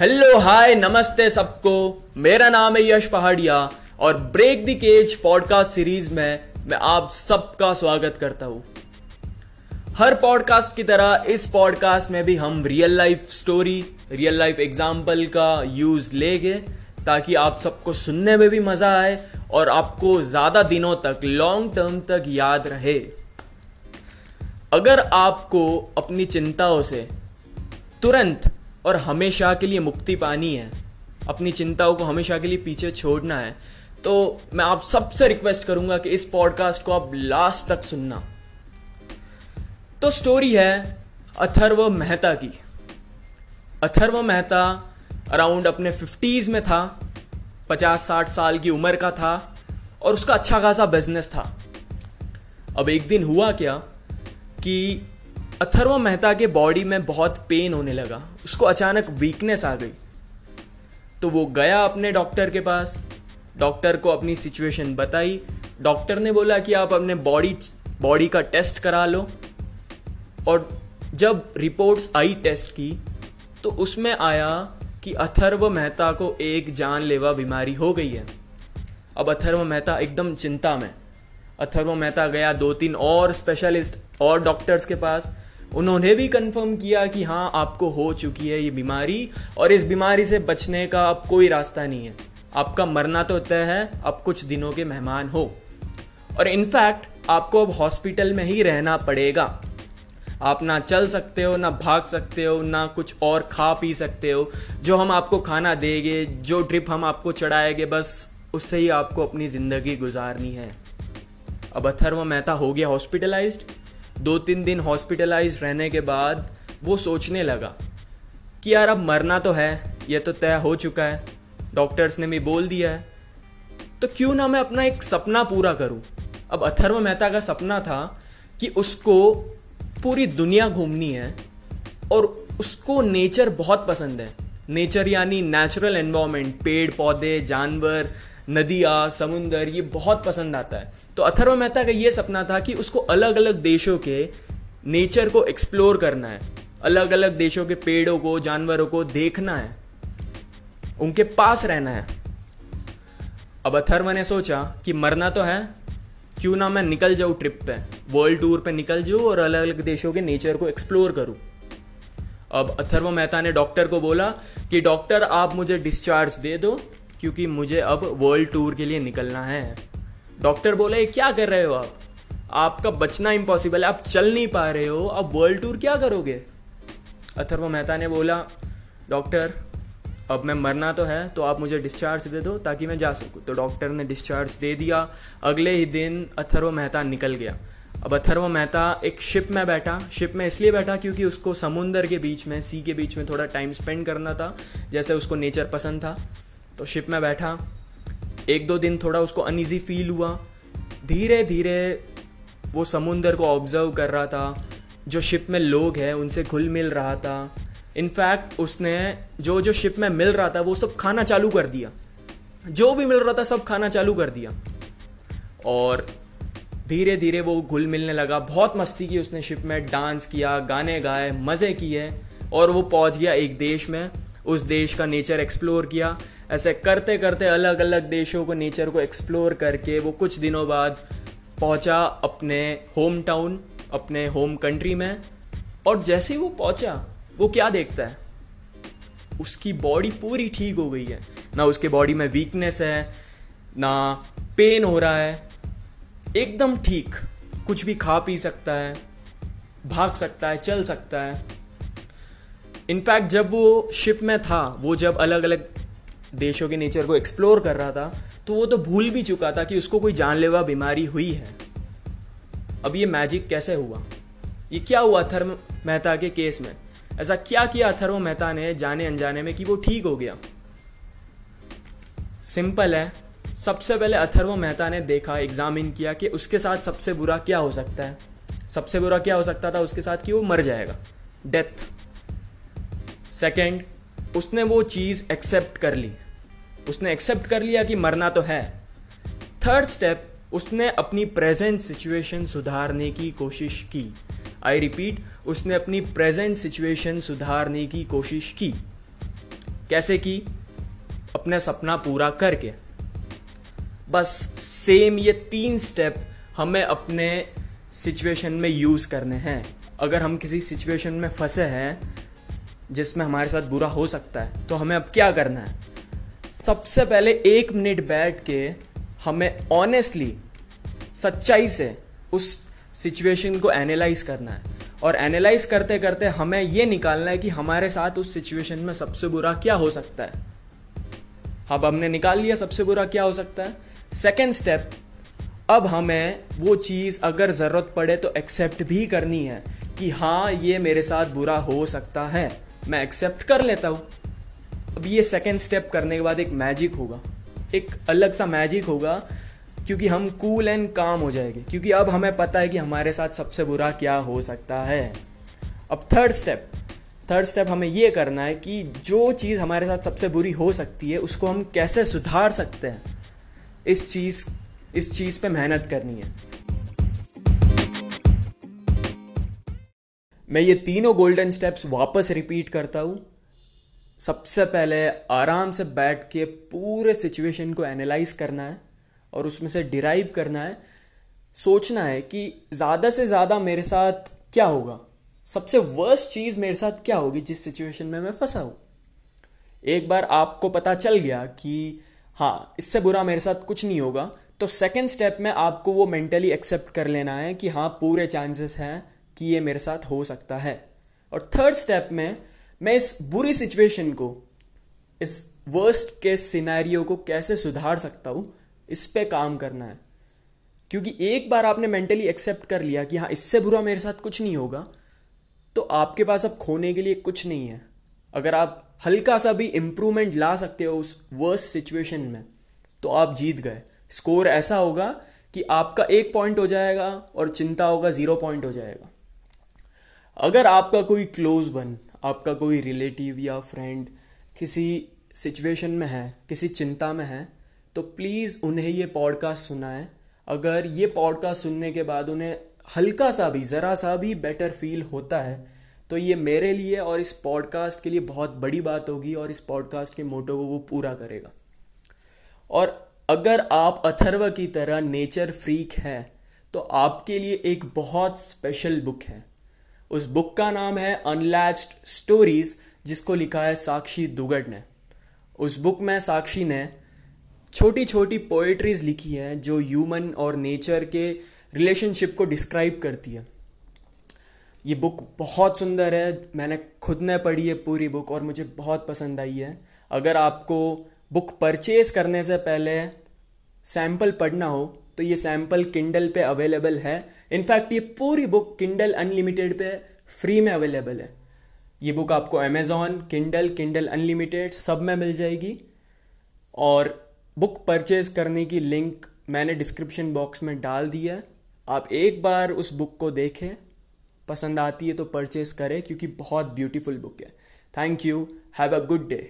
Hello hi नमस्ते सबको। मेरा नाम है यश पहाड़िया और break the cage podcast series में मैं आप सबका स्वागत करता हूँ। हर पॉडकास्ट की तरह इस पॉडकास्ट में भी हम real life story real life example का यूज़ लेंगे ताकि आप सबको सुनने में भी मज़ा आए और आपको ज़्यादा दिनों तक लॉन्ग टर्म तक याद रहे। अगर आपको अपनी चिंताओं से तुरंत और हमेशा के लिए मुक्ति पानी है। अपनी चिंताओं को हमेशा के लिए पीछे छोड़ना है। तो मैं आप सबसे रिक्वेस्ट करूँगा कि इस पॉडकास्ट को आप लास्ट तक सुनना। तो स्टोरी है अथर्व मेहता की। अथर्व मेहता अराउंड अपने फिफ्टीज में था पचास साठ साल की उम्र का था और उसका अच्छा खासा बिज़नेस था। अब एक दिन हुआ क्या कि अथर्व मेहता के बॉडी में बहुत पेन होने लगा। उसको अचानक वीकनेस आ गई। तो वो गया अपने डॉक्टर के पास। डॉक्टर को अपनी सिचुएशन बताई। डॉक्टर ने बोला कि आप अपने बॉडी बॉडी का टेस्ट करा लो। और जब रिपोर्ट्स आई टेस्ट की तो उसमें आया कि अथर्व मेहता को एक जानलेवा बीमारी हो गई है। अब अथर्व मेहता एकदम चिंता में। अथर्व मेहता गया दो तीन और स्पेशलिस्ट और डॉक्टर्स के पास। उन्होंने भी कंफर्म किया कि हाँ आपको हो चुकी है ये बीमारी और इस बीमारी से बचने का अब कोई रास्ता नहीं है। आपका मरना तो तय है, अब कुछ दिनों के मेहमान हो। और इनफैक्ट आपको अब हॉस्पिटल में ही रहना पड़ेगा। आप ना चल सकते हो, ना भाग सकते हो, ना कुछ और खा पी सकते हो। जो हम आपको खाना देंगे, जो ड्रिप हम आपको चढ़ाएँगे, बस उससे ही आपको अपनी ज़िंदगी गुजारनी है। अब अथर्व मेहता हो गया हॉस्पिटलाइज्ड दो तीन दिन हॉस्पिटलाइज रहने के बाद वो सोचने लगा कि यार अब मरना तो है, ये तो तय हो चुका है डॉक्टर्स ने भी बोल दिया है। तो क्यों ना मैं अपना एक सपना पूरा करूँ? अब अथर्व मेहता का सपना था कि उसको पूरी दुनिया घूमनी है और उसको नेचर बहुत पसंद है। नेचर यानी नेचुरल एनवायरमेंट पेड़, पौधे, जानवर नदियाँ, समुंदर, ये बहुत पसंद आता है। तो अथर्व मेहता का ये सपना था कि उसको अलग अलग देशों के नेचर को एक्सप्लोर करना है। अलग अलग देशों के पेड़ों को, जानवरों को देखना है। उनके पास रहना है। अब अथर्व ने सोचा कि मरना तो है, क्यों ना मैं निकल जाऊँ ट्रिप पे वर्ल्ड टूर पे निकल जाऊँ और अलग अलग देशों के नेचर को एक्सप्लोर करूँ। अब अथर्व मेहता ने डॉक्टर को बोला कि डॉक्टर आप मुझे डिस्चार्ज दे दो क्योंकि मुझे अब वर्ल्ड टूर के लिए निकलना है। डॉक्टर बोले क्या कर रहे हो आप? आपका बचना इम्पॉसिबल है, आप चल नहीं पा रहे हो। अब वर्ल्ड टूर क्या करोगे? अथर्व मेहता ने बोला डॉक्टर अब मैं मरना तो है तो आप मुझे डिस्चार्ज दे दो ताकि मैं जा सकूँ. तो डॉक्टर ने डिस्चार्ज दे दिया। अगले ही दिन अथर्व मेहता निकल गया। अब अथर्व मेहता एक शिप में बैठा। शिप में इसलिए बैठा क्योंकि उसको समुंदर के बीच में सी के बीच में थोड़ा टाइम स्पेंड करना था, जैसे उसको नेचर पसंद था। तो शिप में बैठा। एक दो दिन थोड़ा उसको अनईजी फील हुआ। धीरे धीरे वो समुंदर को ऑब्ज़र्व कर रहा था। जो शिप में लोग हैं, उनसे घुल मिल रहा था। इनफैक्ट उसने जो जो शिप में मिल रहा था, वो सब खाना चालू कर दिया। जो भी मिल रहा था, सब खाना चालू कर दिया। और धीरे धीरे वो घुल मिलने लगा। बहुत मस्ती की उसने शिप में। डांस किया, गाने गाए, मज़े किए। और वो पहुँच गया एक देश में। उस देश का नेचर एक्सप्लोर किया। ऐसे करते करते अलग अलग देशों को नेचर को एक्सप्लोर करके वो कुछ दिनों बाद पहुँचा अपने होम टाउन अपने होम कंट्री में। और जैसे ही वो पहुँचा, वो क्या देखता है? उसकी बॉडी पूरी ठीक हो गई है। ना उसके बॉडी में वीकनेस है, ना पेन हो रहा है। एकदम ठीक। कुछ भी खा पी सकता है, भाग सकता है, चल सकता है। इनफैक्ट जब वो शिप में था, वो जब अलग अलग देशों के नेचर को एक्सप्लोर कर रहा था तो वो तो भूल भी चुका था कि उसको कोई जानलेवा बीमारी हुई है। अब ये मैजिक कैसे हुआ? ये क्या हुआ अथर्व मेहता के केस में? ऐसा क्या किया अथर्व मेहता ने जाने अनजाने में कि वो ठीक हो गया? सिंपल है। सबसे पहले अथर्व मेहता ने देखा एग्जामिन किया कि उसके साथ सबसे बुरा क्या हो सकता है। सबसे बुरा क्या हो सकता था उसके साथ कि वो मर जाएगा। डेथ सेकेंड उसने वो चीज़ एक्सेप्ट कर ली। उसने एक्सेप्ट कर लिया कि मरना तो है। थर्ड स्टेप उसने अपनी प्रेजेंट सिचुएशन सुधारने की कोशिश की। आई रिपीट उसने अपनी प्रेजेंट सिचुएशन सुधारने की कोशिश की। कैसे की? अपना सपना पूरा करके। बस सेम ये तीन स्टेप हमें अपने सिचुएशन में यूज़ करने हैं। अगर हम किसी सिचुएशन में फंसे हैं जिसमें हमारे साथ बुरा हो सकता है तो हमें अब क्या करना है? सबसे पहले एक मिनट बैठ के हमें ऑनेस्टली सच्चाई से उस सिचुएशन को एनालाइज करना है। और एनालाइज करते करते हमें ये निकालना है कि हमारे साथ उस सिचुएशन में सबसे बुरा क्या हो सकता है। अब हमने निकाल लिया सबसे बुरा क्या हो सकता है। सेकेंड स्टेप अब हमें वो चीज़ अगर ज़रूरत पड़े तो एक्सेप्ट भी करनी है कि हाँ ये मेरे साथ बुरा हो सकता है। मैं एक्सेप्ट कर लेता हूँ। अब ये सेकेंड स्टेप करने के बाद एक मैजिक होगा। एक अलग सा मैजिक होगा, क्योंकि हम कूल एंड काम हो जाएँगे। क्योंकि अब हमें पता है कि हमारे साथ सबसे बुरा क्या हो सकता है। अब थर्ड स्टेप थर्ड स्टेप हमें ये करना है कि जो चीज़ हमारे साथ सबसे बुरी हो सकती है, उसको हम कैसे सुधार सकते हैं। इस चीज़ इस चीज़ पे मेहनत करनी है। मैं ये तीनों गोल्डन स्टेप्स वापस रिपीट करता हूँ। सबसे पहले आराम से बैठ के पूरे सिचुएशन को एनालाइज करना है और उसमें से डिराइव करना है। सोचना है कि ज़्यादा से ज़्यादा मेरे साथ क्या होगा। सबसे वर्स्ट चीज़ मेरे साथ क्या होगी जिस सिचुएशन में मैं फंसा हूँ। एक बार आपको पता चल गया कि हाँ इससे बुरा मेरे साथ कुछ नहीं होगा। तो सेकेंड स्टेप में आपको वो मेंटली एक्सेप्ट कर लेना है कि हाँ पूरे चांसेस हैं कि ये मेरे साथ हो सकता है। और थर्ड स्टेप में मैं इस बुरी सिचुएशन को, इस वर्स्ट के सिनेरियो को कैसे सुधार सकता हूँ, इस पर काम करना है। क्योंकि एक बार आपने मेंटली एक्सेप्ट कर लिया कि हाँ इससे बुरा मेरे साथ कुछ नहीं होगा तो आपके पास अब खोने के लिए कुछ नहीं है। अगर आप हल्का सा भी इम्प्रूवमेंट ला सकते हो उस वर्स्ट सिचुएशन में तो आप जीत गए। स्कोर ऐसा होगा कि आपका एक पॉइंट हो जाएगा और चिंता होगा ज़ीरो पॉइंट हो जाएगा। अगर आपका कोई क्लोज वन, आपका कोई रिलेटिव या फ्रेंड किसी सिचुएशन में है, किसी चिंता में है तो प्लीज़ उन्हें ये पॉडकास्ट सुनाएँ। अगर ये पॉडकास्ट सुनने के बाद उन्हें हल्का सा भी, ज़रा सा भी बेटर फील होता है तो ये मेरे लिए और इस पॉडकास्ट के लिए बहुत बड़ी बात होगी और इस पॉडकास्ट के मोटो को वो पूरा करेगा। और अगर आप अथर्व की तरह नेचर फ्रीक हैं तो आपके लिए एक बहुत स्पेशल बुक है। उस बुक का नाम है अनलैच्ड स्टोरीज जिसको लिखा है साक्षी दुगड़ ने। उस बुक में साक्षी ने छोटी छोटी पोएट्रीज लिखी हैं, जो ह्यूमन और नेचर के रिलेशनशिप को डिस्क्राइब करती है। ये बुक बहुत सुंदर है, मैंने खुद ने पढ़ी है पूरी बुक और मुझे बहुत पसंद आई है। अगर आपको बुक परचेज करने से पहले सैंपल पढ़ना हो तो ये सैंपल किंडल पे अवेलेबल है। इनफैक्ट ये पूरी बुक किंडल अनलिमिटेड पे फ्री में अवेलेबल है। ये बुक आपको अमेजोन किंडल किंडल अनलिमिटेड सब में मिल जाएगी। और बुक परचेज करने की लिंक मैंने डिस्क्रिप्शन बॉक्स में डाल दी है। आप एक बार उस बुक को देखें। पसंद आती है तो परचेज करें, क्योंकि बहुत ब्यूटीफुल बुक है। Thank you have a good day